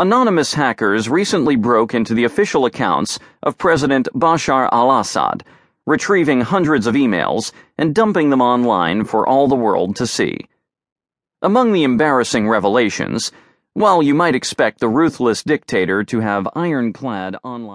Anonymous hackers recently broke into the official accounts of President Bashar al Assad, retrieving hundreds of emails and dumping them online for all the world to see. Among the embarrassing revelations, while you might expect the ruthless dictator to have ironclad online